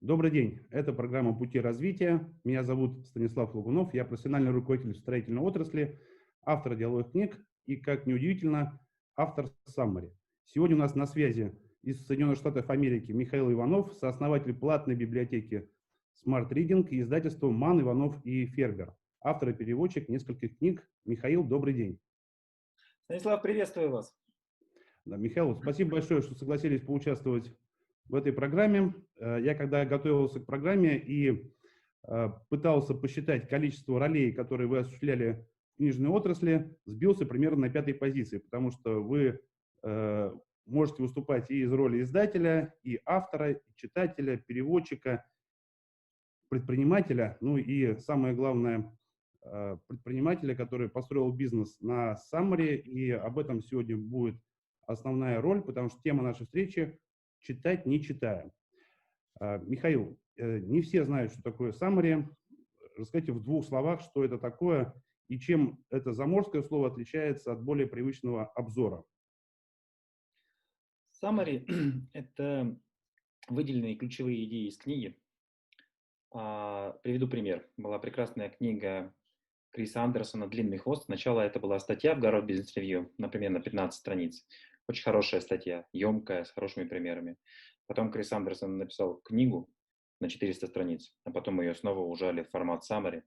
Добрый день. Это программа «Пути развития». Меня зовут Станислав Лугунов. Я профессиональный руководитель строительной отрасли, автор деловых книг и, как неудивительно, автор Summary. Сегодня у нас на связи из Соединенных Штатов Америки Михаил Иванов, сооснователь платной библиотеки Smart Reading и издательства «Ман, Иванов и Фербер», автор и переводчик нескольких книг. Михаил, добрый день. Станислав, приветствую вас. Да, Михаил, спасибо большое, что согласились поучаствовать в этой программе. Э, я когда готовился к программе и э, пытался посчитать количество ролей, которые вы осуществляли в книжной отрасли, сбился примерно на пятой позиции, потому что вы э, можете выступать и из роли издателя, и автора, и читателя, переводчика, предпринимателя, ну и самое главное, предпринимателя, который построил бизнес на Summary, и об этом сегодня будет основная роль, потому что тема нашей встречи читать не читая. А, Михаил, э, не все знают, что такое summary. Расскажите в двух словах, что это такое и чем это заморское слово отличается от более привычного обзора. Summary — это выделенные ключевые идеи из книги. А, приведу пример. Была прекрасная книга Криса Андерсона «Длинный хвост». Сначала это была статья в Гарвард Бизнес Ревью, например, на 15 страниц. Очень хорошая статья, емкая, с хорошими примерами. Потом Крис Андерсон написал книгу на 400 страниц, а потом ее снова ужали в формат summary,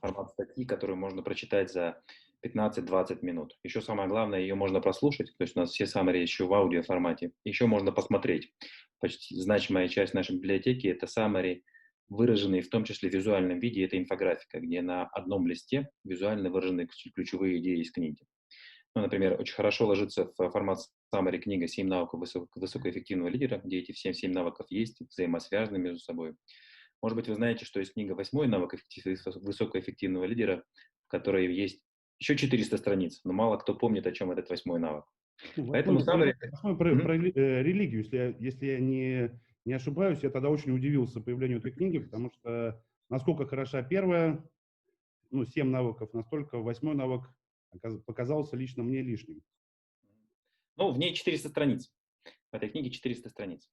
формат статьи, которую можно прочитать за 15-20 минут. Еще самое главное, ее можно прослушать, то есть у нас все summary еще в аудио формате, еще можно посмотреть. Почти значимая часть нашей библиотеки – это summary, выраженные в том числе в визуальном виде, это инфографика, где на одном листе визуально выражены ключевые идеи из книги. Ну, например, очень хорошо ложится в формат summary книга «Семь навыков высокоэффективного лидера», где эти все семь навыков есть, взаимосвязаны между собой. Может быть, вы знаете, что есть книга «Восьмой навык высокоэффективного лидера», в которой есть еще 400 страниц, но мало кто помнит, о чем этот восьмой навык. Ну, Поэтому. Восьмой про, про э, религию, если я, если я не, не ошибаюсь, я тогда очень удивился появлению этой книги, потому что насколько хороша первая, ну, семь навыков, настолько восьмой навык показался лично мне лишним. Ну, в ней 400 страниц. В этой книге 400 страниц.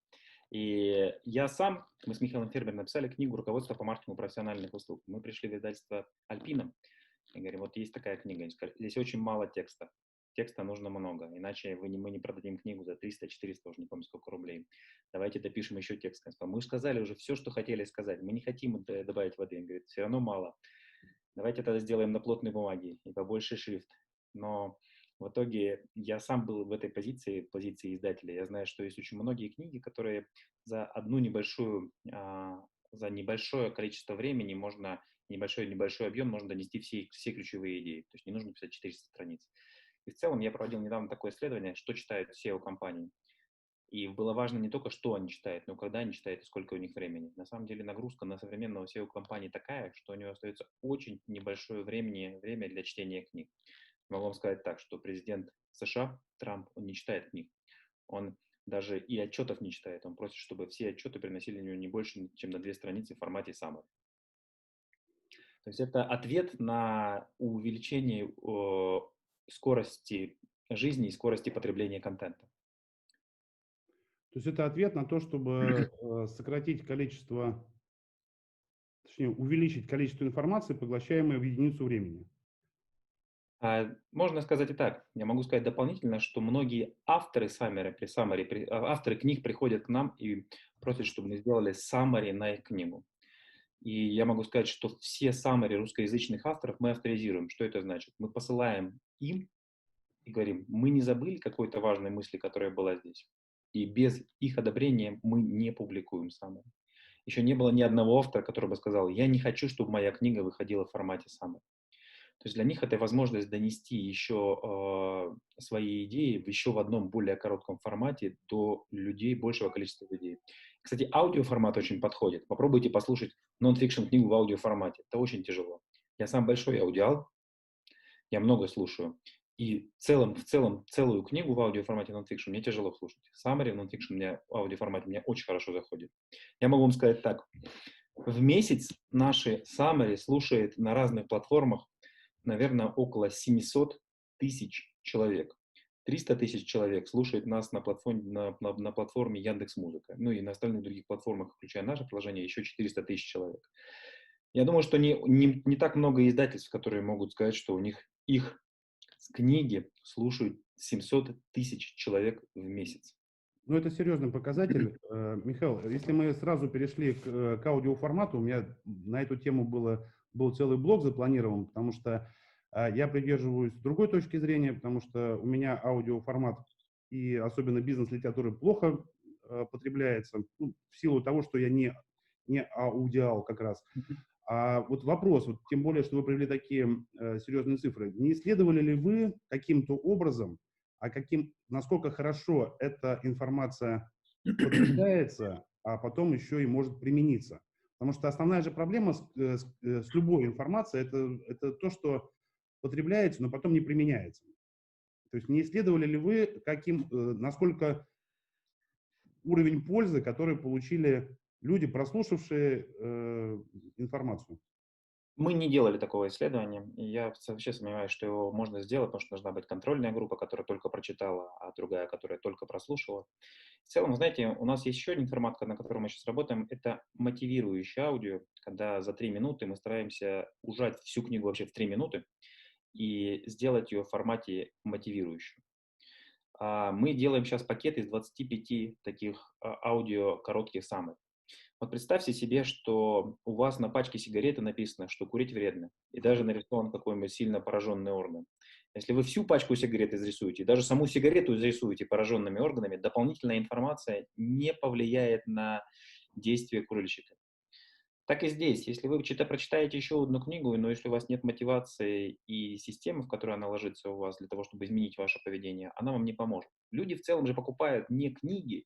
И я сам, мы с Михаилом Фербером написали книгу «Руководство по маркетингу профессиональных услуг». Мы пришли в издательство «Альпина» и говорим, вот есть такая книга, здесь очень мало текста. Текста нужно много, иначе вы не, мы не продадим книгу за 300-400, уже не помню сколько рублей. Давайте допишем еще текст. Мы сказали уже все, что хотели сказать. Мы не хотим добавить воды. Он говорит, все равно мало. Давайте это сделаем на плотной бумаге и побольше шрифт. Но в итоге я сам был в этой позиции, позиции издателя. Я знаю, что есть очень многие книги, которые за одну небольшую, а, за небольшое количество времени можно, небольшой небольшой объем можно донести все, все ключевые идеи. То есть не нужно писать 400 страниц. И в целом я проводил недавно такое исследование, что читают SEO-компании. И было важно не только, что они читают, но когда они читают и сколько у них времени. На самом деле нагрузка на современного SEO-компании такая, что у него остается очень небольшое времени, время для чтения книг. Могу вам сказать так, что президент США, Трамп, он не читает книг. Он даже и отчетов не читает. Он просит, чтобы все отчеты приносили него не больше, чем на две страницы в формате summary. То есть это ответ на увеличение скорости жизни и скорости потребления контента. То есть это ответ на то, чтобы э, сократить количество, точнее, увеличить количество информации, поглощаемой в единицу времени. А, можно сказать и так. Я могу сказать дополнительно, что многие авторы summary, при summary, при, авторы книг приходят к нам и просят, чтобы мы сделали summary на их книгу. И я могу сказать, что все summary русскоязычных авторов мы авторизируем. Что это значит? Мы посылаем им и говорим, мы не забыли какой-то важной мысли, которая была здесь и без их одобрения мы не публикуем самое. Еще не было ни одного автора, который бы сказал, я не хочу, чтобы моя книга выходила в формате самой. То есть для них это возможность донести еще э, свои идеи еще в одном более коротком формате до людей, большего количества людей. Кстати, аудиоформат очень подходит. Попробуйте послушать нон-фикшн книгу в аудиоформате. Это очень тяжело. Я сам большой аудиал, я много слушаю. И в целом, в целом, целую книгу в аудиоформате нонфикшн мне тяжело слушать. Summary в нонфикшн мне, в аудиоформате мне очень хорошо заходит. Я могу вам сказать так. В месяц наши summary слушает на разных платформах, наверное, около 700 тысяч человек. 300 тысяч человек слушает нас на платформе, на, на, на платформе Яндекс Музыка. Ну и на остальных других платформах, включая наше приложение, еще 400 тысяч человек. Я думаю, что не, не, не так много издательств, которые могут сказать, что у них их книги слушают 700 тысяч человек в месяц. Ну, это серьезный показатель. Э, Михаил, если мы сразу перешли к, э, к аудиоформату, у меня на эту тему было, был целый блог запланирован, потому что э, я придерживаюсь другой точки зрения, потому что у меня аудиоформат и особенно бизнес-литературы плохо потребляется, ну, в силу того, что я не, не аудиал как раз. А вот вопрос, вот тем более, что вы привели такие э, серьезные цифры, не исследовали ли вы каким-то образом, а каким, насколько хорошо эта информация потребляется, а потом еще и может примениться? Потому что основная же проблема с, э, с, э, с любой информацией это, это то, что потребляется, но потом не применяется. То есть не исследовали ли вы, каким, э, насколько уровень пользы, который получили люди, прослушавшие э, информацию? Мы не делали такого исследования, я вообще сомневаюсь, что его можно сделать, потому что должна быть контрольная группа, которая только прочитала, а другая, которая только прослушала. В целом, знаете, у нас есть еще один формат, на котором мы сейчас работаем, это мотивирующее аудио, когда за три минуты мы стараемся ужать всю книгу вообще в три минуты и сделать ее в формате мотивирующего. А мы делаем сейчас пакет из 25 таких а, аудио коротких самых. Вот представьте себе, что у вас на пачке сигареты написано, что курить вредно, и даже нарисован какой-нибудь сильно пораженный орган. Если вы всю пачку сигарет изрисуете, даже саму сигарету изрисуете пораженными органами, дополнительная информация не повлияет на действие курильщика. Так и здесь. Если вы прочитаете еще одну книгу, но если у вас нет мотивации и системы, в которой она ложится у вас для того, чтобы изменить ваше поведение, она вам не поможет. Люди в целом же покупают не книги,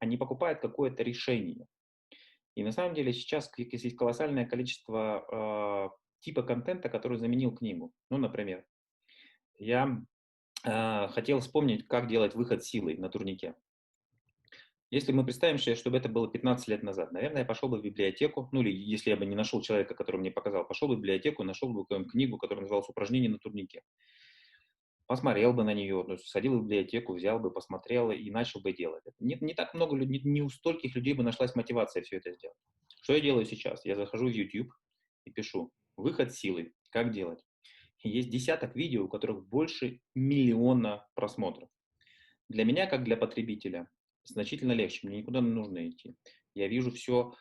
они покупают какое-то решение. И на самом деле сейчас есть колоссальное количество э, типа контента, который заменил книгу. Ну, например, я э, хотел вспомнить, как делать выход силой на турнике. Если мы представим себе, чтобы это было 15 лет назад, наверное, я пошел бы в библиотеку, ну или если я бы не нашел человека, который мне показал, пошел бы в библиотеку, нашел бы книгу, которая называлась «Упражнения на турнике» посмотрел бы на нее, ну, сходил в библиотеку, взял бы, посмотрел и начал бы делать. Не, не так много людей, не у стольких людей бы нашлась мотивация все это сделать. Что я делаю сейчас? Я захожу в YouTube и пишу «Выход силы. Как делать?». Есть десяток видео, у которых больше миллиона просмотров. Для меня, как для потребителя, значительно легче. Мне никуда не нужно идти. Я вижу все,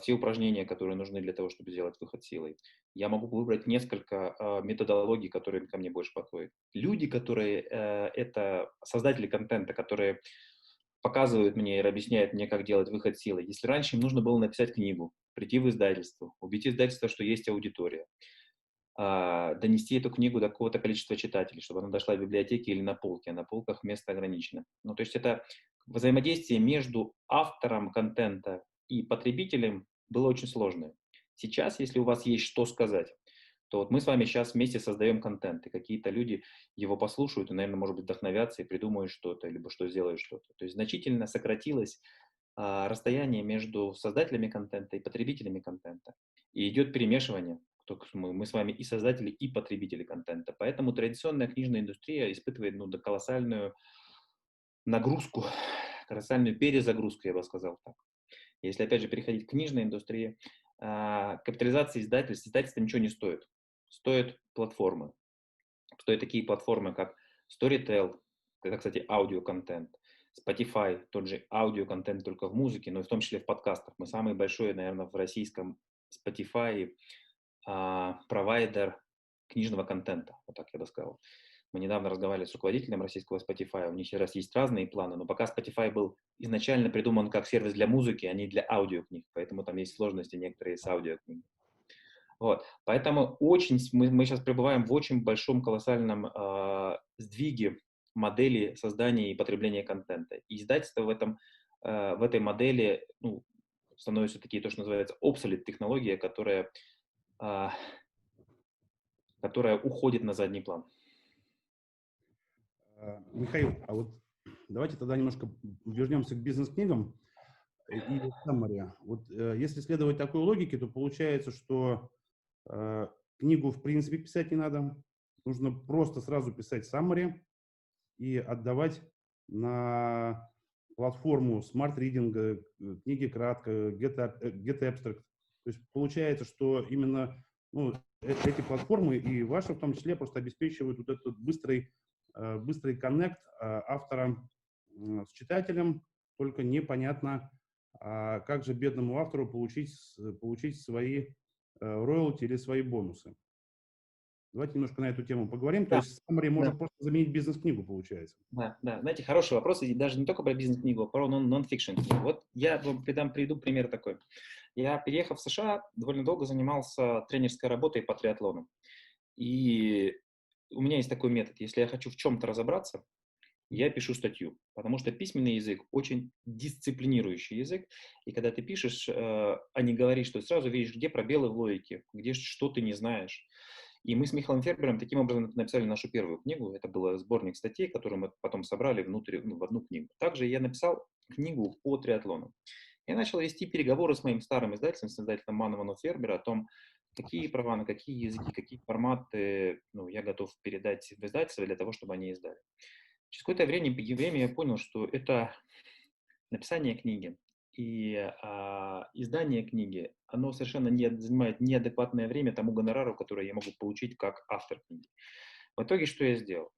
все упражнения, которые нужны для того, чтобы сделать выход силой. Я могу выбрать несколько а, методологий, которые ко мне больше подходят. Люди, которые э, это создатели контента, которые показывают мне и объясняют мне, как делать выход силы. Если раньше им нужно было написать книгу, прийти в издательство, убедить издательство, что есть аудитория, а, донести эту книгу до какого-то количества читателей, чтобы она дошла в библиотеке или на полке, а на полках место ограничено. Ну, то есть это взаимодействие между автором контента и потребителям было очень сложное. Сейчас, если у вас есть что сказать, то вот мы с вами сейчас вместе создаем контент, и какие-то люди его послушают и, наверное, может быть, вдохновятся и придумают что-то, либо что сделают что-то. То есть значительно сократилось а, расстояние между создателями контента и потребителями контента. И идет перемешивание. Мы, мы с вами и создатели, и потребители контента. Поэтому традиционная книжная индустрия испытывает ну, колоссальную нагрузку, колоссальную перезагрузку, я бы сказал так. Если, опять же, переходить к книжной индустрии, а, капитализация издательств, издательства ничего не стоит. Стоят платформы. Стоят такие платформы, как Storytel, это, кстати, аудиоконтент, Spotify, тот же аудиоконтент только в музыке, но в том числе в подкастах. Мы самый большой, наверное, в российском Spotify а, провайдер книжного контента, вот так я бы сказал. Мы недавно разговаривали с руководителем российского Spotify. У них сейчас есть разные планы, но пока Spotify был изначально придуман как сервис для музыки, а не для аудиокниг. Поэтому там есть сложности некоторые с аудиокнигами. Вот. Поэтому очень, мы, мы сейчас пребываем в очень большом колоссальном э, сдвиге модели создания и потребления контента. И издательство в, этом, э, в этой модели ну, становится такие, то, что называется obsolete технология, которая, э, которая уходит на задний план. Э, Михаил, а вот давайте тогда немножко вернемся к бизнес-книгам и summary. Вот э, если следовать такой логике, то получается, что э, книгу в принципе писать не надо, нужно просто сразу писать summary, и отдавать на платформу Smart Reading, книги кратко, Get, Get Abstract. То есть получается, что именно ну, эти платформы и ваши в том числе просто обеспечивают вот этот быстрый, быстрый коннект автора с читателем, только непонятно, а как же бедному автору получить, получить свои э, роялти или свои бонусы. Давайте немножко на эту тему поговорим. Да. То есть Summary можно да. просто заменить бизнес-книгу, получается. Да, да. Знаете, хороший вопрос, и даже не только про бизнес-книгу, а про нон-фикшн книгу. Вот я вам придам, приведу пример такой. Я, переехав в США, довольно долго занимался тренерской работой по триатлону. И у меня есть такой метод. Если я хочу в чем-то разобраться, я пишу статью, потому что письменный язык очень дисциплинирующий язык, и когда ты пишешь, э, а не говоришь, что сразу видишь, где пробелы в логике, где что ты не знаешь. И мы с Михаилом Фербером таким образом написали нашу первую книгу. Это был сборник статей, которые мы потом собрали внутрь, ну, в одну книгу. Также я написал книгу по триатлону. Я начал вести переговоры с моим старым издателем, с издателем Манована Фербера о том, какие права, на какие языки, какие форматы ну, я готов передать в издательство для того, чтобы они издали. Через какое-то время, время я понял, что это написание книги и а, издание книги, оно совершенно не, занимает неадекватное время тому гонорару, который я могу получить как автор книги. В итоге что я сделал?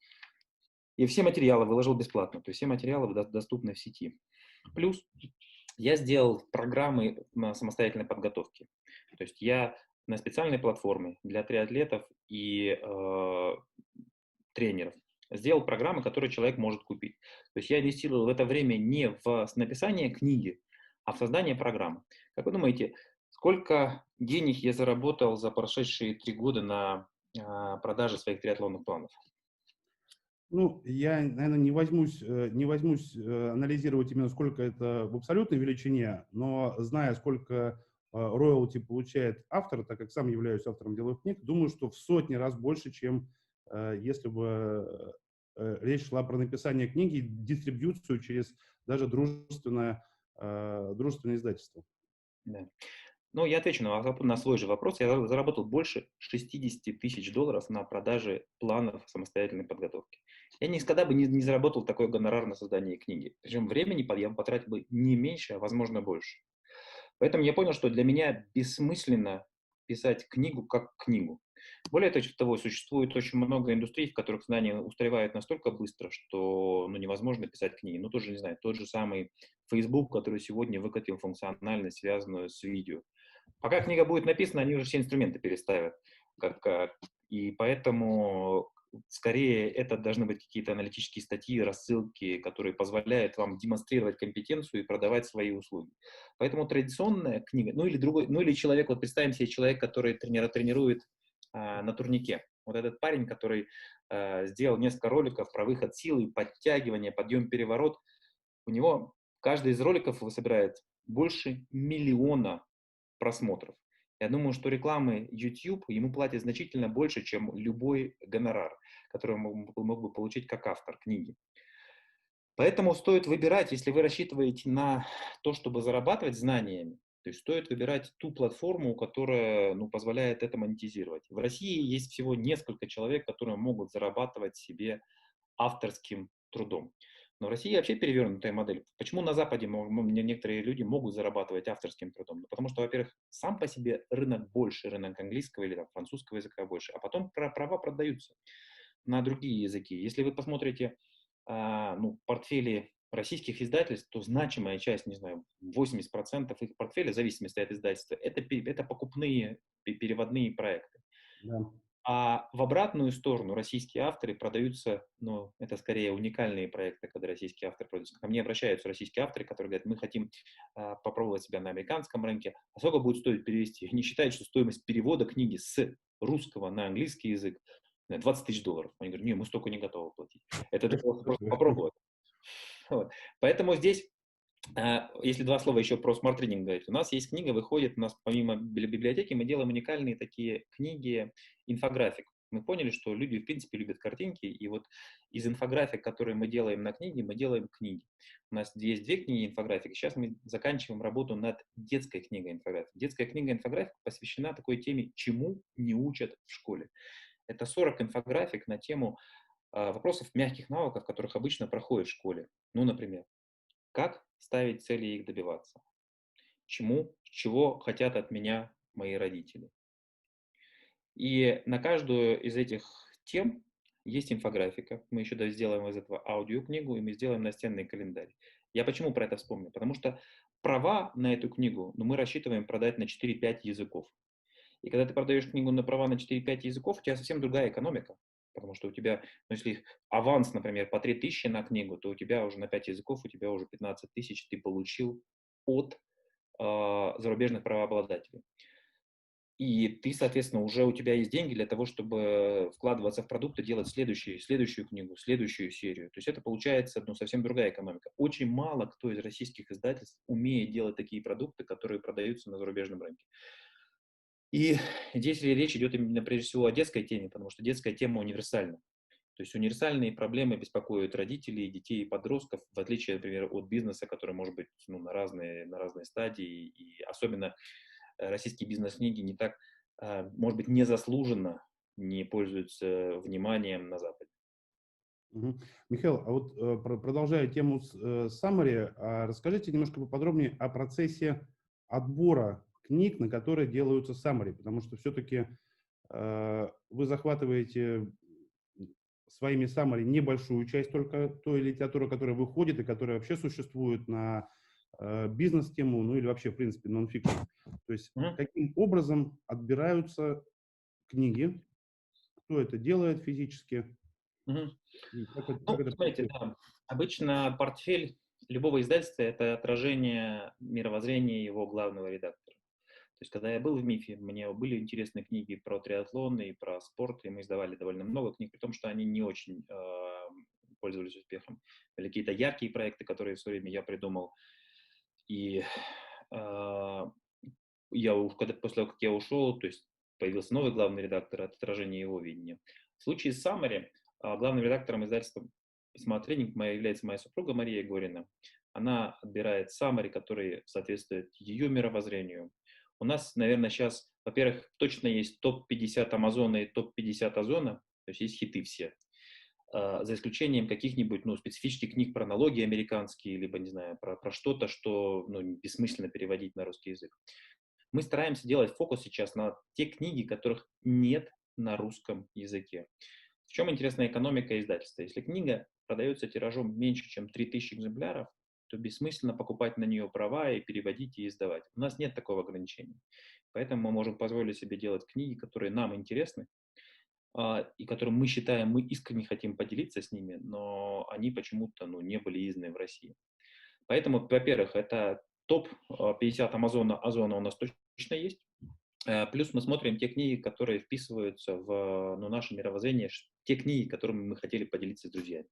Я все материалы выложил бесплатно, то есть все материалы доступны в сети. Плюс я сделал программы самостоятельной подготовки. То есть я на специальной платформе для триатлетов и э, тренеров сделал программы, которые человек может купить. То есть я инвестировал в это время не в написание книги, а в создание программы. Как вы думаете, сколько денег я заработал за прошедшие три года на а, продаже своих триатлонных планов? Ну, я, наверное, не возьмусь, э, не возьмусь э, анализировать именно сколько это в абсолютной величине, но зная, сколько э, роялти получает автор, так как сам являюсь автором деловых книг, думаю, что в сотни раз больше, чем если бы Э, речь шла про написание книги, дистрибьюцию через даже дружественное, э, дружественное издательство. Да. Ну, я отвечу на, на свой же вопрос. Я заработал больше 60 тысяч долларов на продаже планов самостоятельной подготовки. Я никогда бы не, не заработал такой гонорар на создание книги. Причем времени я потратил бы не меньше, а возможно больше. Поэтому я понял, что для меня бессмысленно писать книгу как книгу. Более того, существует очень много индустрий, в которых знания устаревают настолько быстро, что ну, невозможно писать книги. Ну, тоже, не знаю, тот же самый Facebook, который сегодня выкатил функциональность, связанную с видео. Пока книга будет написана, они уже все инструменты переставят. Как, и поэтому скорее это должны быть какие-то аналитические статьи, рассылки, которые позволяют вам демонстрировать компетенцию и продавать свои услуги. Поэтому традиционная книга, ну или другой, ну или человек, вот представим себе человек, который тренера, тренирует а, на турнике. Вот этот парень, который а, сделал несколько роликов про выход силы, подтягивание, подъем, переворот, у него каждый из роликов собирает больше миллиона просмотров. Я думаю, что рекламы YouTube ему платят значительно больше, чем любой гонорар, который он мог, бы получить как автор книги. Поэтому стоит выбирать, если вы рассчитываете на то, чтобы зарабатывать знаниями, то есть стоит выбирать ту платформу, которая ну, позволяет это монетизировать. В России есть всего несколько человек, которые могут зарабатывать себе авторским трудом. Но в России вообще перевернутая модель. Почему на Западе некоторые люди могут зарабатывать авторским трудом? Ну, потому что, во-первых, сам по себе рынок больше, рынок английского или там, французского языка больше, а потом права продаются на другие языки. Если вы посмотрите а, ну, портфели российских издательств, то значимая часть, не знаю, 80% их портфеля, в зависимости от издательства, это, это покупные переводные проекты. Да. А в обратную сторону российские авторы продаются, ну, это скорее уникальные проекты, когда российские авторы продаются. Ко мне обращаются российские авторы, которые говорят, мы хотим а, попробовать себя на американском рынке. А сколько будет стоить перевести? Они считают, что стоимость перевода книги с русского на английский язык 20 тысяч долларов. Они говорят, нет, мы столько не готовы платить. Это просто попробовать. Поэтому здесь, если два слова еще про Smart Reading говорить, у нас есть книга, выходит, у нас помимо библиотеки мы делаем уникальные такие книги, инфографик. Мы поняли, что люди, в принципе, любят картинки, и вот из инфографик, которые мы делаем на книге, мы делаем книги. У нас есть две книги инфографик. Сейчас мы заканчиваем работу над детской книгой инфографик. Детская книга инфографик посвящена такой теме, чему не учат в школе. Это 40 инфографик на тему а, вопросов мягких навыков, которых обычно проходит в школе. Ну, например, как ставить цели и их добиваться? Чему, чего хотят от меня мои родители? И на каждую из этих тем есть инфографика. Мы еще сделаем из этого аудиокнигу, и мы сделаем настенный календарь. Я почему про это вспомнил? Потому что права на эту книгу ну, мы рассчитываем продать на 4-5 языков. И когда ты продаешь книгу на права на 4-5 языков, у тебя совсем другая экономика. Потому что у тебя, ну, если аванс, например, по 3 тысячи на книгу, то у тебя уже на 5 языков, у тебя уже 15 тысяч ты получил от э, зарубежных правообладателей. И ты, соответственно, уже у тебя есть деньги для того, чтобы вкладываться в продукт и делать следующую, следующую книгу, следующую серию. То есть это получается ну, совсем другая экономика. Очень мало кто из российских издательств умеет делать такие продукты, которые продаются на зарубежном рынке. И здесь речь идет именно прежде всего о детской теме, потому что детская тема универсальна. То есть универсальные проблемы беспокоят родителей, детей и подростков, в отличие, например, от бизнеса, который может быть ну, на, разные, на разные стадии. И особенно э, российские бизнес-книги не так, а, может быть, незаслуженно не пользуются вниманием на Западе. Угу. Михаил, а вот э, продолжая тему э, Summary, а расскажите немножко поподробнее о процессе отбора книг, на которые делаются summary, потому что все-таки э, вы захватываете своими summary небольшую часть только той литературы, которая выходит и которая вообще существует на э, бизнес-тему, ну или вообще, в принципе, нон-фикшн. То есть mm-hmm. каким образом отбираются книги, кто это делает физически? Mm-hmm. Как это, ну, как смотрите, да. обычно портфель любого издательства – это отражение мировоззрения его главного редактора. То есть, когда я был в МИФе, мне были интересные книги про триатлон и про спорт, и мы издавали довольно много книг, при том, что они не очень э, пользовались успехом. Были какие-то яркие проекты, которые в свое время я придумал. И э, я, когда, после того, как я ушел, то есть появился новый главный редактор, от отражения его видения. В случае с Summary, э, главным редактором издательства «Письма тренинг» является моя супруга Мария Горина. Она отбирает Summary, который соответствует ее мировоззрению, у нас, наверное, сейчас, во-первых, точно есть топ-50 Амазона и топ-50 Озона, то есть есть хиты все. Uh, за исключением каких-нибудь ну, специфических книг про налоги американские, либо, не знаю, про, про что-то, что ну, бессмысленно переводить на русский язык. Мы стараемся делать фокус сейчас на те книги, которых нет на русском языке. В чем интересная экономика издательства? Если книга продается тиражом меньше, чем 3000 экземпляров, то бессмысленно покупать на нее права и переводить и издавать. У нас нет такого ограничения. Поэтому мы можем позволить себе делать книги, которые нам интересны, а, и которым мы считаем, мы искренне хотим поделиться с ними, но они почему-то ну, не были изданы в России. Поэтому, во-первых, это топ-50 Амазона, Озона у нас точно есть. Э, плюс мы смотрим те книги, которые вписываются в ну, наше мировоззрение, те книги, которыми мы хотели поделиться с друзьями.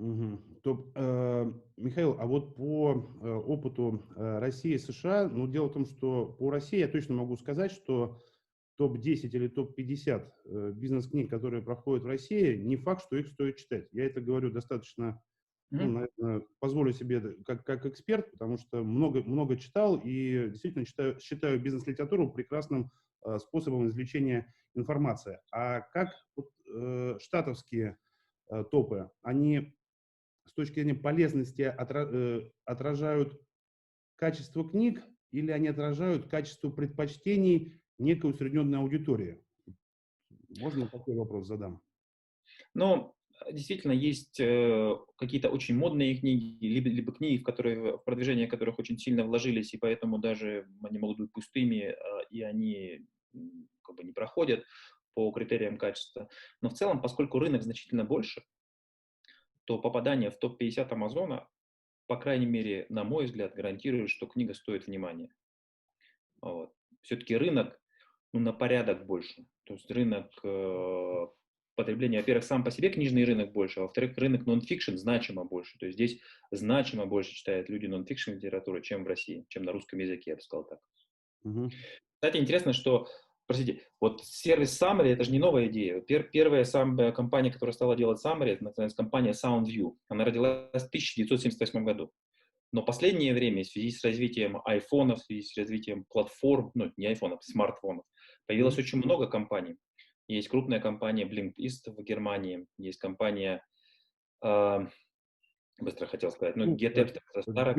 Угу. То, э, Михаил, а вот по э, опыту э, России и США, ну, дело в том, что по России я точно могу сказать, что топ-10 или топ-50 э, бизнес-книг, которые проходят в России, не факт, что их стоит читать. Я это говорю достаточно, mm-hmm. ну, наверное, позволю себе как, как эксперт, потому что много, много читал и действительно считаю, считаю бизнес-литературу прекрасным э, способом извлечения информации. А как вот, э, штатовские э, топы, они с точки зрения полезности э, отражают качество книг или они отражают качество предпочтений некой усредненной аудитории? Можно такой вопрос задам? Ну, действительно, есть э, какие-то очень модные книги, либо, либо книги, в, которые, в продвижение которых очень сильно вложились, и поэтому даже они могут быть пустыми, э, и они как бы не проходят по критериям качества. Но в целом, поскольку рынок значительно больше, то попадание в топ-50 Амазона, по крайней мере, на мой взгляд, гарантирует, что книга стоит внимания. Вот. Все-таки рынок ну, на порядок больше. То есть рынок э, потребления, во-первых, сам по себе книжный рынок больше, а во-вторых, рынок нон-фикшн значимо больше. То есть здесь значимо больше читают люди нон-фикшн литературы, чем в России, чем на русском языке, я бы сказал так. Угу. Кстати, интересно, что Простите, вот сервис summary, это же не новая идея. Пер, первая сам, э, компания, которая стала делать summary, это называется компания Soundview. Она родилась в 1978 году. Но последнее время, в связи с развитием айфонов, в связи с развитием платформ, ну, не айфонов, смартфонов, появилось очень много компаний. Есть крупная компания Blinkist в Германии, есть компания, э, быстро хотел сказать, ну, GetApp, это старая,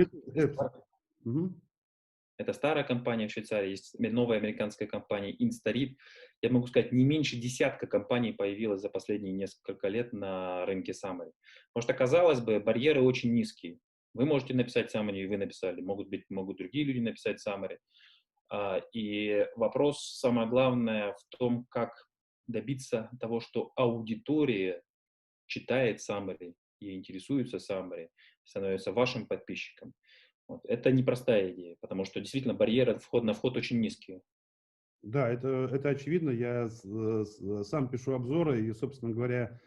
это старая компания в Швейцарии, есть новая американская компания InstaRead. Я могу сказать, не меньше десятка компаний появилось за последние несколько лет на рынке Summary. Потому что, казалось бы, барьеры очень низкие. Вы можете написать summary, и вы написали. Могут быть, могут другие люди написать. А, и вопрос, самое главное, в том, как добиться того, что аудитория читает summary и интересуется summary, становится вашим подписчиком. Вот. Это непростая идея, потому что действительно барьеры вход на вход очень низкие. Да, это, это очевидно. Я сам пишу обзоры, и, собственно говоря,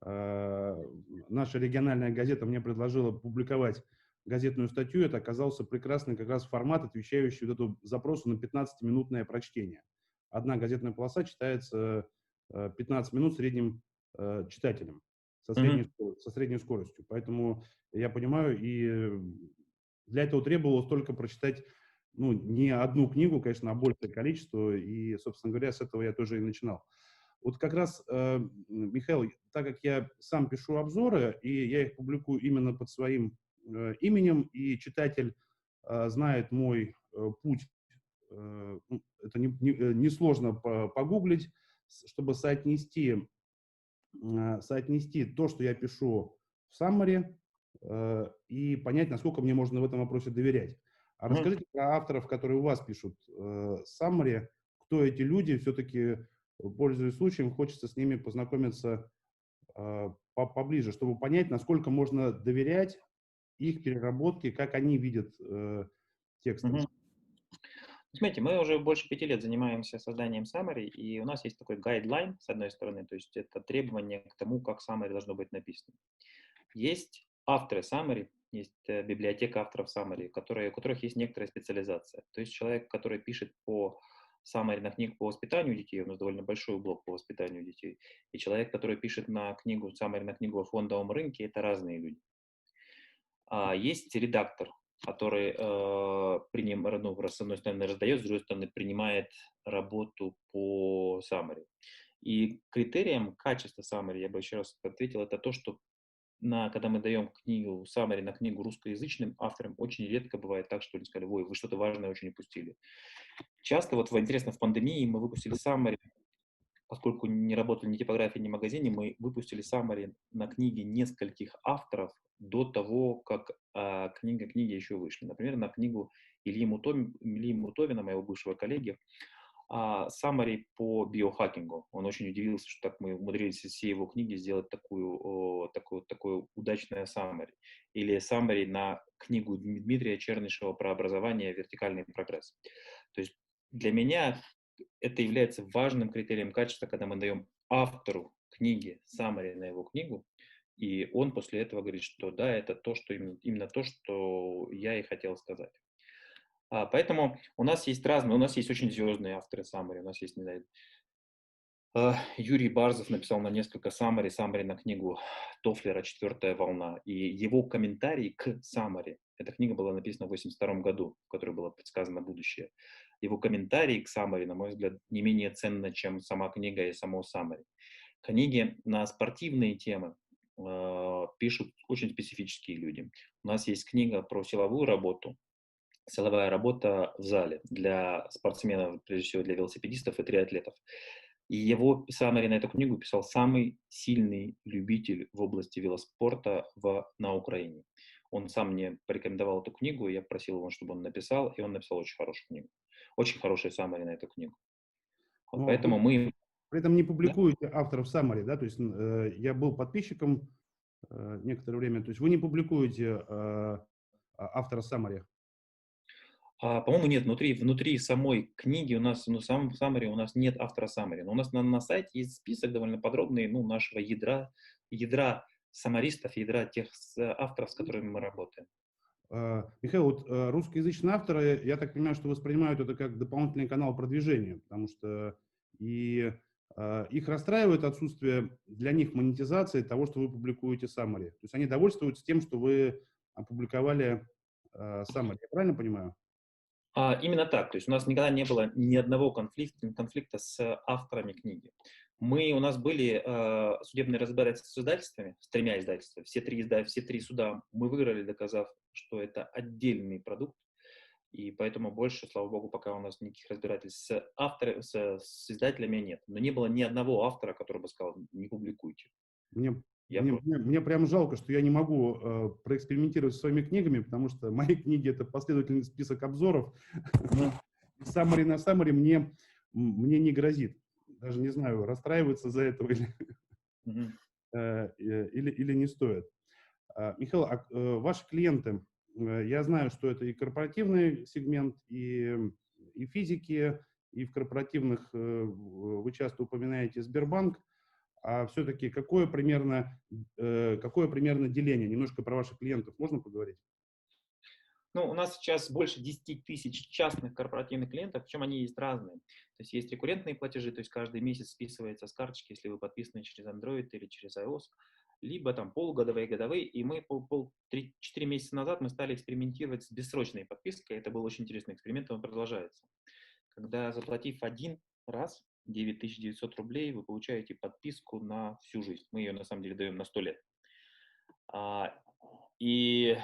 а, наша региональная газета мне предложила публиковать газетную статью. Это оказался прекрасный как раз формат, отвечающий вот эту запросу на 15-минутное прочтение. Одна газетная полоса читается 15 э, минут средним э, читателем со средней, mm-hmm. со средней скоростью. Поэтому я понимаю, и для этого требовалось только прочитать ну, не одну книгу, конечно, а большее количество. И, собственно говоря, с этого я тоже и начинал. Вот как раз, э, Михаил, так как я сам пишу обзоры, и я их публикую именно под своим э, именем, и читатель э, знает мой э, путь, э, ну, это несложно не, не э, погуглить, чтобы соотнести, э, соотнести то, что я пишу в э, и понять, насколько мне можно в этом вопросе доверять. А расскажите про авторов, которые у вас пишут э, Summary, кто эти люди, все-таки пользуясь случаем, хочется с ними познакомиться э, поближе, чтобы понять, насколько можно доверять их переработке, как они видят э, тексты. Угу. Смотрите, мы уже больше пяти лет занимаемся созданием summary, и у нас есть такой гайдлайн, с одной стороны, то есть это требование к тому, как summary должно быть написано. Есть авторы summary, есть э, библиотека авторов summary, которые, у которых есть некоторая специализация. То есть человек, который пишет по summary на книгу по воспитанию детей, у нас довольно большой блок по воспитанию детей, и человек, который пишет на книгу, summary на книгу о фондовом рынке, это разные люди. А есть редактор, который э, приним, ну, с одной стороны раздает, с другой стороны принимает работу по summary. И критерием качества summary, я бы еще раз ответил, это то, что на, когда мы даем книгу, summary на книгу русскоязычным авторам, очень редко бывает так, что они сказали, ой, вы что-то важное очень упустили. Часто, вот интересно, в пандемии мы выпустили summary, поскольку не работали ни типография, ни магазине, мы выпустили summary на книге нескольких авторов до того, как а, книга книги еще вышли. Например, на книгу Ильи, Мутовина, Ильи Мутовина, моего бывшего коллеги, summary по биохакингу. Он очень удивился, что так мы умудрились из всей его книги сделать такую, такую, такую удачное summary. Или summary на книгу Дмитрия Чернышева про образование «Вертикальный прогресс». То есть для меня это является важным критерием качества, когда мы даем автору книги summary на его книгу, и он после этого говорит, что да, это то, что именно, именно то, что я и хотел сказать. А, поэтому у нас есть разные, у нас есть очень звездные авторы Самари, у нас есть, не знаю, э, Юрий Барзов написал на несколько Самари, Самари на книгу Тофлера «Четвертая волна». И его комментарий к Самари, эта книга была написана в 1982 году, в которой было предсказано будущее. Его комментарий к Самари, на мой взгляд, не менее ценно, чем сама книга и само Самари. Книги на спортивные темы э, пишут очень специфические люди. У нас есть книга про силовую работу, силовая работа в зале для спортсменов, прежде всего для велосипедистов и триатлетов. И его саммари на эту книгу писал самый сильный любитель в области велоспорта в, на Украине. Он сам мне порекомендовал эту книгу, я просил его, чтобы он написал, и он написал очень хорошую книгу. Очень хороший саммари на эту книгу. Вот ну, поэтому мы... При этом не публикуете да? авторов саммари, да? То есть э, я был подписчиком э, некоторое время. То есть вы не публикуете э, а, автора саммари? А, по-моему, нет, внутри, внутри самой книги у нас, ну, сам саммари у нас нет автора саммари, но у нас на, на сайте есть список довольно подробный, ну, нашего ядра, ядра самаристов, ядра тех авторов, с которыми мы работаем. А, Михаил, вот а, русскоязычные авторы, я так понимаю, что воспринимают это как дополнительный канал продвижения, потому что и их расстраивает отсутствие для них монетизации того, что вы публикуете summary. То есть они довольствуются тем, что вы опубликовали summary. Я правильно понимаю? А, именно так. То есть у нас никогда не было ни одного конфликта, конфликта с авторами книги. Мы, у нас были э, судебные разбирательства с издательствами, с тремя издательствами. Все три, изда, все три суда мы выиграли, доказав, что это отдельный продукт. И поэтому больше, слава богу, пока у нас никаких разбирательств с, авторами, с, с издателями нет. Но не было ни одного автора, который бы сказал, не публикуйте. Мне, я мне, мне, мне прям жалко, что я не могу э, проэкспериментировать с своими книгами, потому что мои книги — это последовательный список обзоров. Саммари на саммари мне, мне не грозит. Даже не знаю, расстраиваться за это или, э, или, или не стоит. А, Михаил, а э, ваши клиенты, э, я знаю, что это и корпоративный сегмент, и, и физики, и в корпоративных вы часто упоминаете Сбербанк, а все-таки какое примерно, какое примерно деление? Немножко про ваших клиентов можно поговорить? Ну, у нас сейчас больше 10 тысяч частных корпоративных клиентов, причем они есть разные. То есть есть рекуррентные платежи, то есть каждый месяц списывается с карточки, если вы подписаны через Android или через iOS, либо там полугодовые, годовые, и мы пол, пол, 3, 4 месяца назад мы стали экспериментировать с бессрочной подпиской, это был очень интересный эксперимент, он продолжается. Когда заплатив один раз 9900 рублей, вы получаете подписку на всю жизнь. Мы ее на самом деле даем на 100 лет. А, и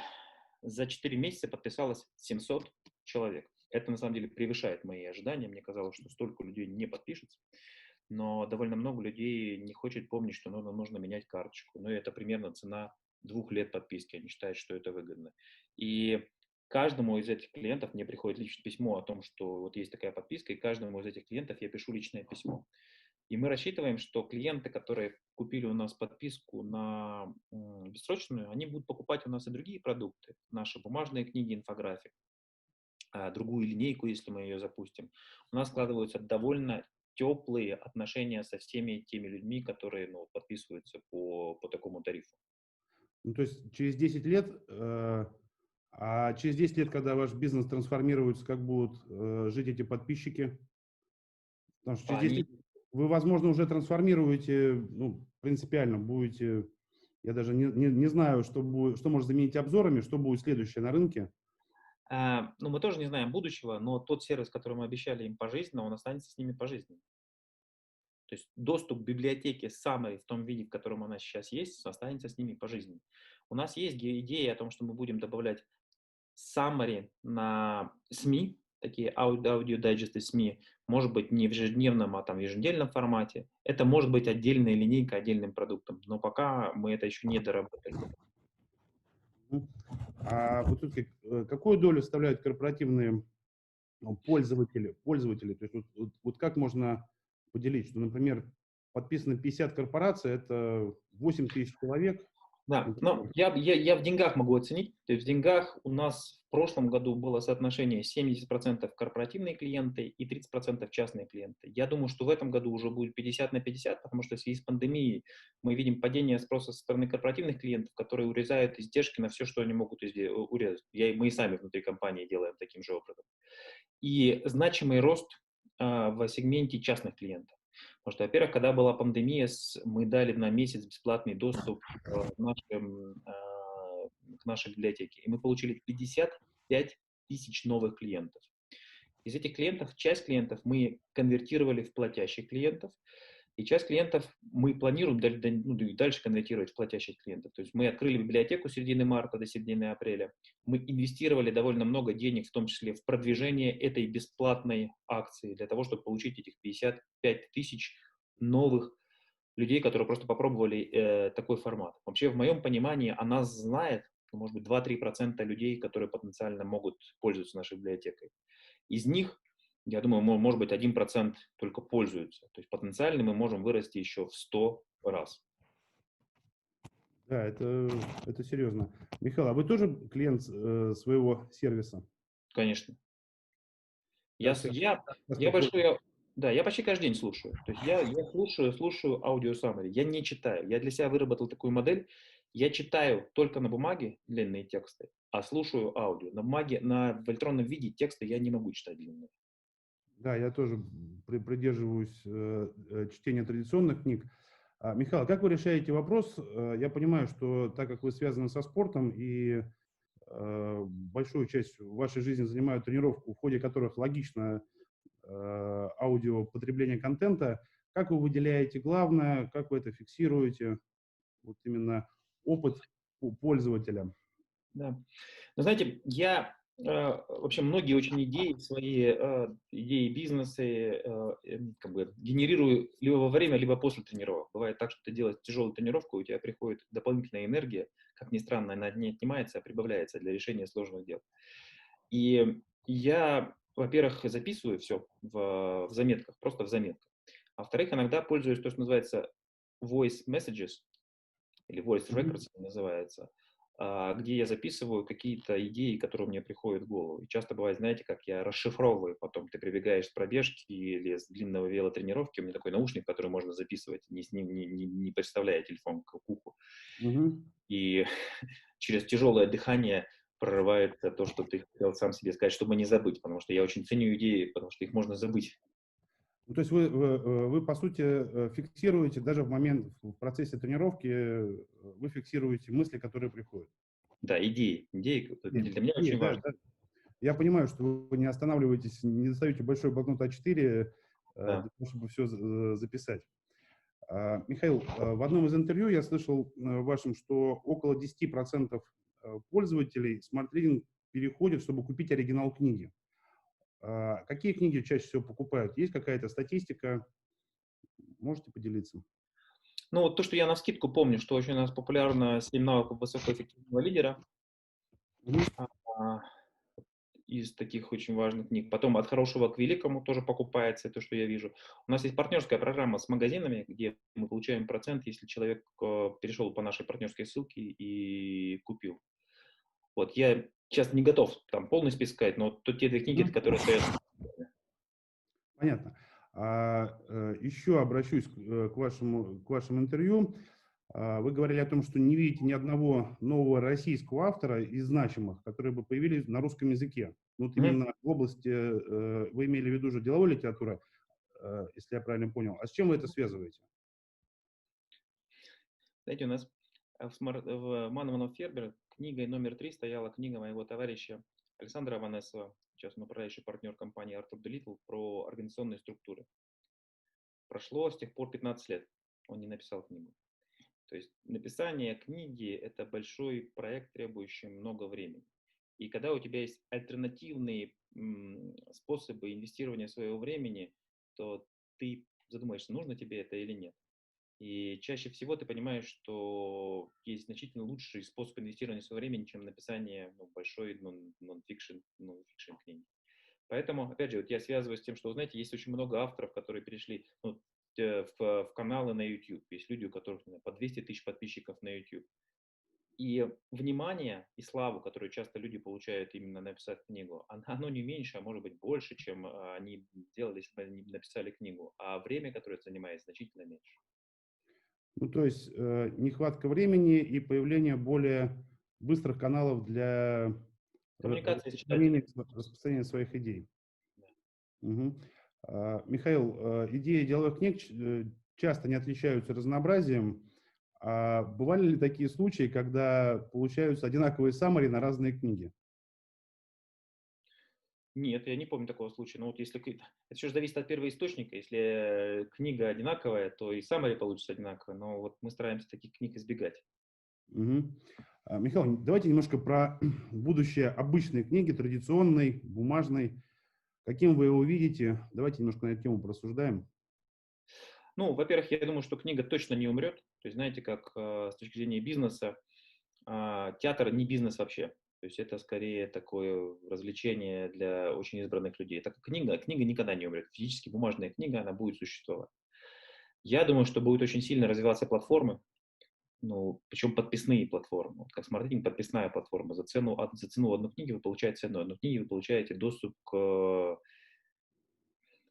за 4 месяца подписалось 700 человек. Это на самом деле превышает мои ожидания. Мне казалось, что столько людей не подпишется. Но довольно много людей не хочет помнить, что нужно, нужно менять карточку. Но это примерно цена двух лет подписки. Они считают, что это выгодно. И каждому из этих клиентов мне приходит личное письмо о том, что вот есть такая подписка, и каждому из этих клиентов я пишу личное письмо. И мы рассчитываем, что клиенты, которые купили у нас подписку на бессрочную, они будут покупать у нас и другие продукты, наши бумажные книги, инфографик, а, другую линейку, если мы ее запустим. У нас складываются довольно теплые отношения со всеми теми людьми, которые ну, подписываются по, по такому тарифу. Ну, то есть через 10 лет, э, а через 10 лет, когда ваш бизнес трансформируется, как будут э, жить эти подписчики? Потому что через 10 лет вы, возможно, уже трансформируете, ну, принципиально будете, я даже не, не, не знаю, что, будет, что может заменить обзорами, что будет следующее на рынке. А, ну, мы тоже не знаем будущего, но тот сервис, который мы обещали им пожизненно, он останется с ними пожизненно. То есть доступ к библиотеке самой в том виде, в котором она сейчас есть, останется с ними пожизненно. У нас есть идея о том, что мы будем добавлять summary на СМИ, такие аудиодайджесты СМИ, может быть не в ежедневном, а там в еженедельном формате. Это может быть отдельная линейка отдельным продуктом, но пока мы это еще не доработали. А вот тут э, какую долю составляют корпоративные ну, пользователи? пользователи? То есть вот, вот, вот как можно поделить, что, например, подписано 50 корпораций, это 8 тысяч человек, да, но я, я, я в деньгах могу оценить. То есть в деньгах у нас в прошлом году было соотношение 70% корпоративные клиенты и 30% частные клиенты. Я думаю, что в этом году уже будет 50 на 50, потому что в связи с пандемией мы видим падение спроса со стороны корпоративных клиентов, которые урезают издержки на все, что они могут урезать. Я, мы и сами внутри компании делаем таким же образом. И значимый рост а, в сегменте частных клиентов. Потому что, во-первых, когда была пандемия, мы дали на месяц бесплатный доступ к, нашим, а, к нашей библиотеке, и мы получили 55 тысяч новых клиентов. Из этих клиентов, часть клиентов мы конвертировали в платящих клиентов, и часть клиентов мы планируем ну, дальше конвертировать в платящих клиентов. То есть мы открыли библиотеку с середины марта до середины апреля. Мы инвестировали довольно много денег, в том числе в продвижение этой бесплатной акции, для того, чтобы получить этих 55 тысяч новых людей, которые просто попробовали э, такой формат. Вообще, в моем понимании, она знает, может быть, 2-3% людей, которые потенциально могут пользоваться нашей библиотекой. Из них я думаю, может быть, 1% только пользуются. То есть потенциально мы можем вырасти еще в 100 раз. Да, это, это серьезно. Михаил, а вы тоже клиент э, своего сервиса? Конечно. Я, да, я, я большой, да, я почти каждый день слушаю. То есть я, я слушаю, слушаю аудио summary. Я не читаю. Я для себя выработал такую модель. Я читаю только на бумаге длинные тексты, а слушаю аудио. На бумаге, на, в электронном виде тексты я не могу читать длинные. Да, я тоже придерживаюсь э, э, чтения традиционных книг. А, Михаил, как вы решаете вопрос? Э, я понимаю, что так как вы связаны со спортом и большую часть вашей жизни занимают тренировку, в ходе которых логично аудио потребление контента, как вы выделяете главное, как вы это фиксируете, вот именно опыт пользователя? Да. Но знаете, я вообще многие очень идеи, свои э, идеи бизнеса э, эм, как бы генерирую либо во время, либо после тренировок. Бывает так, что ты делаешь тяжелую тренировку, у тебя приходит дополнительная энергия, как ни странно, она не отнимается, а прибавляется для решения сложных дел. И я, во-первых, записываю все в, в заметках, просто в заметках. А во-вторых, иногда пользуюсь то, что называется voice messages, или voice records mm-hmm. называется, где я записываю какие-то идеи, которые мне приходят в голову. И часто бывает, знаете, как я расшифровываю, потом ты прибегаешь с пробежки или с длинного велотренировки, у меня такой наушник, который можно записывать, не, не, не, не представляя телефон к уху. Mm-hmm. И через тяжелое дыхание прорывается то, что ты хотел сам себе сказать, чтобы не забыть, потому что я очень ценю идеи, потому что их можно забыть. Ну, то есть вы, вы, э, вы, по сути, э, фиксируете даже в момент, в процессе тренировки, э, вы фиксируете мысли, которые приходят. Да, идеи. Идеи для меня идеи, очень да, важно. Да. Я понимаю, что вы не останавливаетесь, не достаете большой блокнот А4, да. для того, чтобы все записать. А, Михаил, в одном из интервью я слышал вашим, что около 10% пользователей Reading переходят, чтобы купить оригинал книги. А, какие книги чаще всего покупают? Есть какая-то статистика? Можете поделиться? Ну, вот то, что я на скидку помню, что очень у нас популярно 7 навыков высокоэффективного лидера. Mm-hmm. Из таких очень важных книг. Потом «От хорошего к великому» тоже покупается, то, что я вижу. У нас есть партнерская программа с магазинами, где мы получаем процент, если человек э, перешел по нашей партнерской ссылке и купил. Вот, я сейчас не готов там полный список сказать, но тут те две книги, mm-hmm. которые стоят. Понятно. А, э, еще обращусь к, э, к, вашему, к вашему интервью. А, вы говорили о том, что не видите ни одного нового российского автора из значимых, которые бы появились на русском языке. Вот mm-hmm. именно в области, э, вы имели в виду же деловой литературы, если я правильно понял. А с чем вы это связываете? Знаете, у нас в, в Манованов Фербер Книгой номер три стояла книга моего товарища Александра Ванесова, сейчас он управляющий партнер компании the Little, про организационные структуры. Прошло с тех пор 15 лет, он не написал книгу. То есть написание книги – это большой проект, требующий много времени. И когда у тебя есть альтернативные способы инвестирования своего времени, то ты задумаешься, нужно тебе это или нет. И чаще всего ты понимаешь, что есть значительно лучший способ инвестирования своего времени, чем написание ну, большой нон-фикшн книги. Поэтому, опять же, вот я связываю с тем, что, знаете, есть очень много авторов, которые перешли ну, в, в каналы на YouTube. Есть люди, у которых знаю, по 200 тысяч подписчиков на YouTube. И внимание и славу, которую часто люди получают именно написать книгу, оно не меньше, а может быть больше, чем а, они делали, если бы они написали книгу. А время, которое занимает, значительно меньше. Ну, то есть э, нехватка времени и появление более быстрых каналов для Коммуникации распространения, распространения своих идей. Угу. А, Михаил, э, идеи деловых книг э, часто не отличаются разнообразием. А бывали ли такие случаи, когда получаются одинаковые саммари на разные книги? Нет, я не помню такого случая. Но вот если это все же зависит от первоисточника. Если книга одинаковая, то и summary получится одинаково. Но вот мы стараемся таких книг избегать. Угу. Михаил, давайте немножко про будущее обычной книги, традиционной, бумажной. Каким вы его видите? Давайте немножко на эту тему просуждаем. Ну, во-первых, я думаю, что книга точно не умрет. То есть, знаете, как э, с точки зрения бизнеса, э, театр не бизнес вообще. То есть это скорее такое развлечение для очень избранных людей. Так как книга, книга никогда не умрет. Физически бумажная книга, она будет существовать. Я думаю, что будет очень сильно развиваться платформы, ну, причем подписные платформы. Вот как SmartReading подписная платформа. За цену, за цену одной книги вы получаете цену одной книги, вы получаете доступ к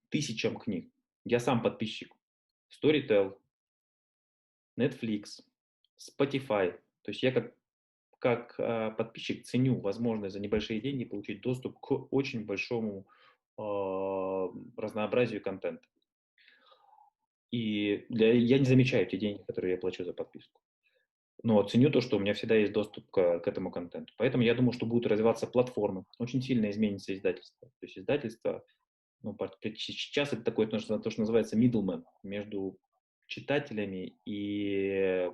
тысячам книг. Я сам подписчик. Storytel, Netflix, Spotify. То есть я как как э, подписчик ценю возможность за небольшие деньги получить доступ к очень большому э, разнообразию контента. И для, я не замечаю те деньги, которые я плачу за подписку. Но ценю то, что у меня всегда есть доступ к, к этому контенту. Поэтому я думаю, что будут развиваться платформы. Очень сильно изменится издательство. То есть издательство ну, сейчас это такое, то, что называется middleman между читателями и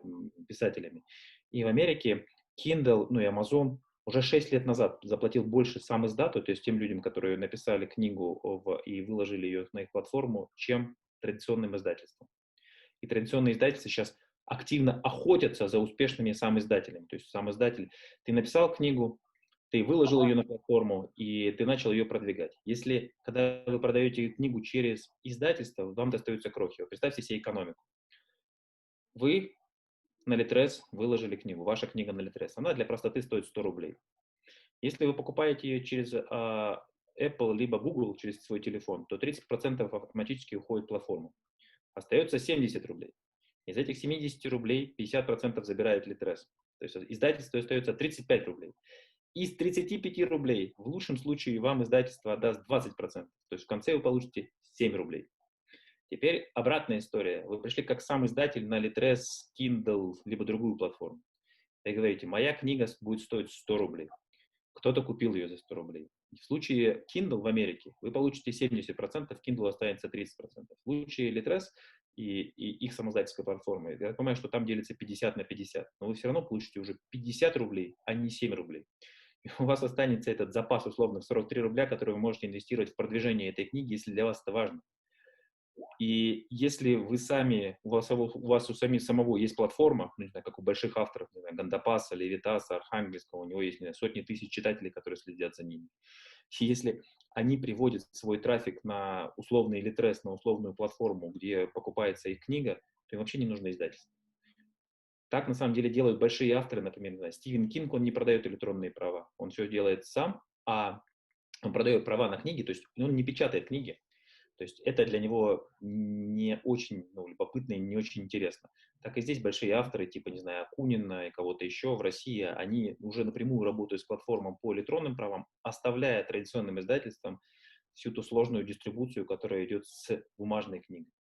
писателями. И в Америке Kindle, ну и Amazon уже 6 лет назад заплатил больше сам издату, то есть тем людям, которые написали книгу в, и выложили ее на их платформу, чем традиционным издательствам. И традиционные издательства сейчас активно охотятся за успешными сам издателями. То есть сам издатель, ты написал книгу, ты выложил ее на платформу, и ты начал ее продвигать. Если, когда вы продаете книгу через издательство, вам достаются крохи. Представьте себе экономику. Вы на Литрес выложили книгу, ваша книга на Литрес. Она для простоты стоит 100 рублей. Если вы покупаете ее через uh, Apple либо Google, через свой телефон, то 30% автоматически уходит в платформу. Остается 70 рублей. Из этих 70 рублей 50% забирает Литрес. То есть издательство остается 35 рублей. Из 35 рублей в лучшем случае вам издательство отдаст 20%. То есть в конце вы получите 7 рублей. Теперь обратная история. Вы пришли как сам издатель на Litres, Kindle, либо другую платформу. И говорите, моя книга будет стоить 100 рублей. Кто-то купил ее за 100 рублей. В случае Kindle в Америке вы получите 70%, Kindle останется 30%. В случае Litres и, и их самоздательской платформы, я понимаю, что там делится 50 на 50, но вы все равно получите уже 50 рублей, а не 7 рублей и у вас останется этот запас условно в 43 рубля, который вы можете инвестировать в продвижение этой книги, если для вас это важно. И если вы сами, у вас, у вас у самих самого есть платформа, ну, не знаю, как у больших авторов, не знаю, Гандапаса, Левитаса, Архангельского, у него есть не знаю, сотни тысяч читателей, которые следят за ними. И если они приводят свой трафик на условный литрес, на условную платформу, где покупается их книга, то им вообще не нужно издательство. Так на самом деле делают большие авторы, например, знаю, Стивен Кинг, он не продает электронные права, он все делает сам, а он продает права на книги, то есть он не печатает книги. То есть это для него не очень ну, любопытно и не очень интересно. Так и здесь большие авторы, типа, не знаю, Акунина и кого-то еще в России, они уже напрямую работают с платформом по электронным правам, оставляя традиционным издательствам всю ту сложную дистрибуцию, которая идет с бумажной книгой.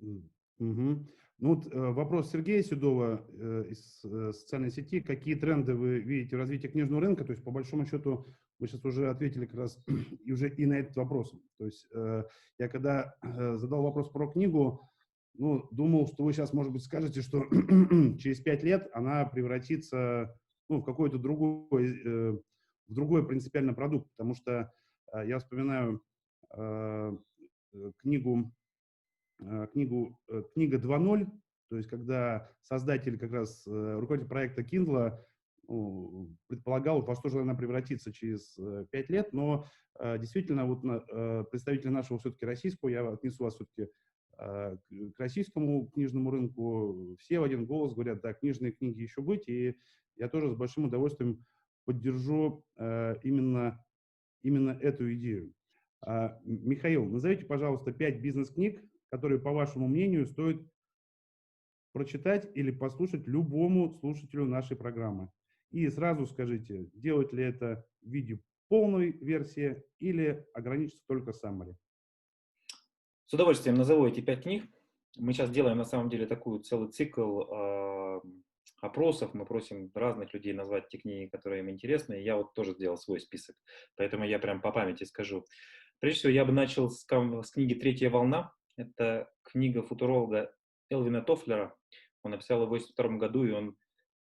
Угу. Ну вот э, вопрос Сергея Седова э, из э, социальной сети. Какие тренды вы видите в развитии книжного рынка? То есть, по большому счету, вы сейчас уже ответили как раз и уже и на этот вопрос. То есть, я когда задал вопрос про книгу, ну, думал, что вы сейчас, может быть, скажете, что через пять лет она превратится ну, в какой-то другой, в другой принципиальный продукт, потому что я вспоминаю книгу Э, книгу э, «Книга 2.0», то есть когда создатель, как раз э, руководитель проекта Kindle ну, предполагал, во что же она превратится через пять лет, но действительно вот представители нашего все-таки российского, я отнесу вас все-таки к российскому книжному рынку, все в один голос говорят, да, книжные книги еще быть, и я тоже с большим удовольствием поддержу именно, именно эту идею. А, Михаил, назовите, пожалуйста, пять бизнес-книг, которые, по вашему мнению, стоит прочитать или послушать любому слушателю нашей программы. И сразу скажите, делать ли это в виде полной версии или ограничиться только summary. С удовольствием назову эти пять книг. Мы сейчас делаем на самом деле такой целый цикл э, опросов. Мы просим разных людей назвать те книги, которые им интересны. Я вот тоже сделал свой список, поэтому я прям по памяти скажу. Прежде всего, я бы начал с, с книги «Третья волна» Это книга футуролога Элвина Тофлера. Он написал ее в 1982 году, и он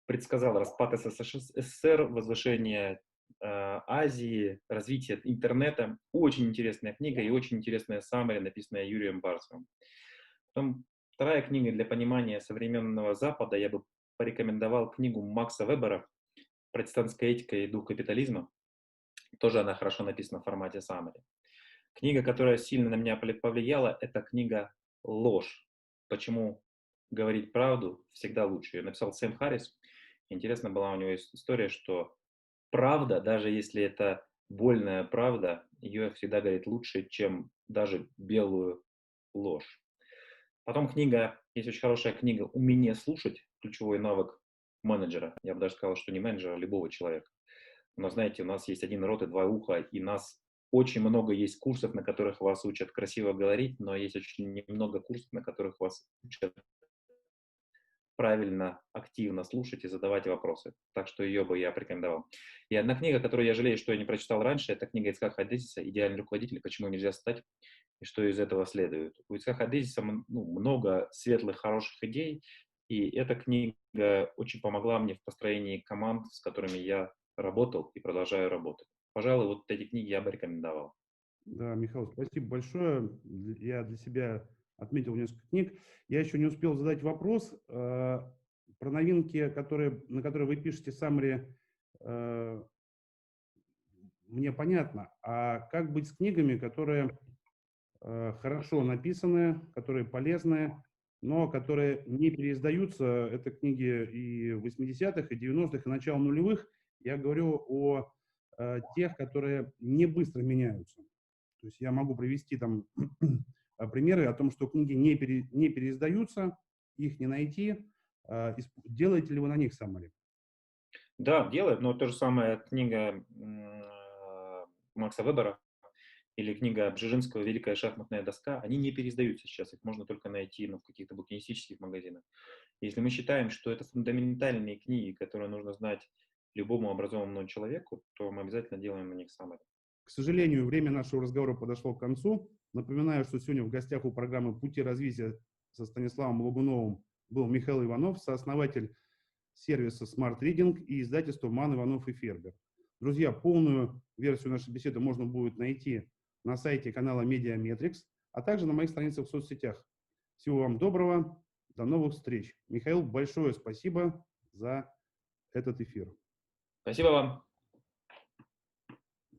предсказал распад СССР, возвышение э, Азии, развитие интернета. Очень интересная книга и очень интересная саммари, написанная Юрием Барсовым. Потом вторая книга для понимания современного Запада, я бы порекомендовал книгу Макса Вебера «Протестантская этика и дух капитализма». Тоже она хорошо написана в формате саммари. Книга, которая сильно на меня повлияла, это книга «Ложь». Почему говорить правду всегда лучше. Ее написал Сэм Харрис. Интересно была у него история, что правда, даже если это больная правда, ее всегда говорит лучше, чем даже белую ложь. Потом книга, есть очень хорошая книга «Умение слушать», ключевой навык менеджера. Я бы даже сказал, что не менеджера, а любого человека. Но знаете, у нас есть один рот и два уха, и нас очень много есть курсов, на которых вас учат красиво говорить, но есть очень немного курсов, на которых вас учат правильно, активно слушать и задавать вопросы. Так что ее бы я порекомендовал. И одна книга, которую я жалею, что я не прочитал раньше, это книга Ицхака Адезиса «Идеальный руководитель. Почему нельзя стать и что из этого следует». У Ицхака Адезиса ну, много светлых, хороших идей, и эта книга очень помогла мне в построении команд, с которыми я работал и продолжаю работать. Пожалуй, вот эти книги я бы рекомендовал. Да, Михаил, спасибо большое. Я для себя отметил несколько книг. Я еще не успел задать вопрос э, про новинки, которые, на которые вы пишете саммари. Э, мне понятно. А как быть с книгами, которые э, хорошо написаны, которые полезны, но которые не переиздаются? Это книги и 80-х, и 90-х, и начала нулевых. Я говорю о э, тех, которые не быстро меняются. То есть я могу привести там примеры о том, что книги не, пере, не переиздаются, их не найти. А, делаете ли вы на них саммари? Да, делаю, но то же самое книга Макса Вебера или книга Бжижинского «Великая шахматная доска», они не переиздаются сейчас, их можно только найти ну, в каких-то букинистических магазинах. Если мы считаем, что это фундаментальные книги, которые нужно знать любому образованному человеку, то мы обязательно делаем на них саммари. К сожалению, время нашего разговора подошло к концу. Напоминаю, что сегодня в гостях у программы «Пути развития» со Станиславом Лагуновым был Михаил Иванов, сооснователь сервиса Smart Reading и издательства Ман Иванов и Фербер. Друзья, полную версию нашей беседы можно будет найти на сайте канала Mediametrics, а также на моих страницах в соцсетях. Всего вам доброго, до новых встреч. Михаил, большое спасибо за этот эфир. Спасибо вам.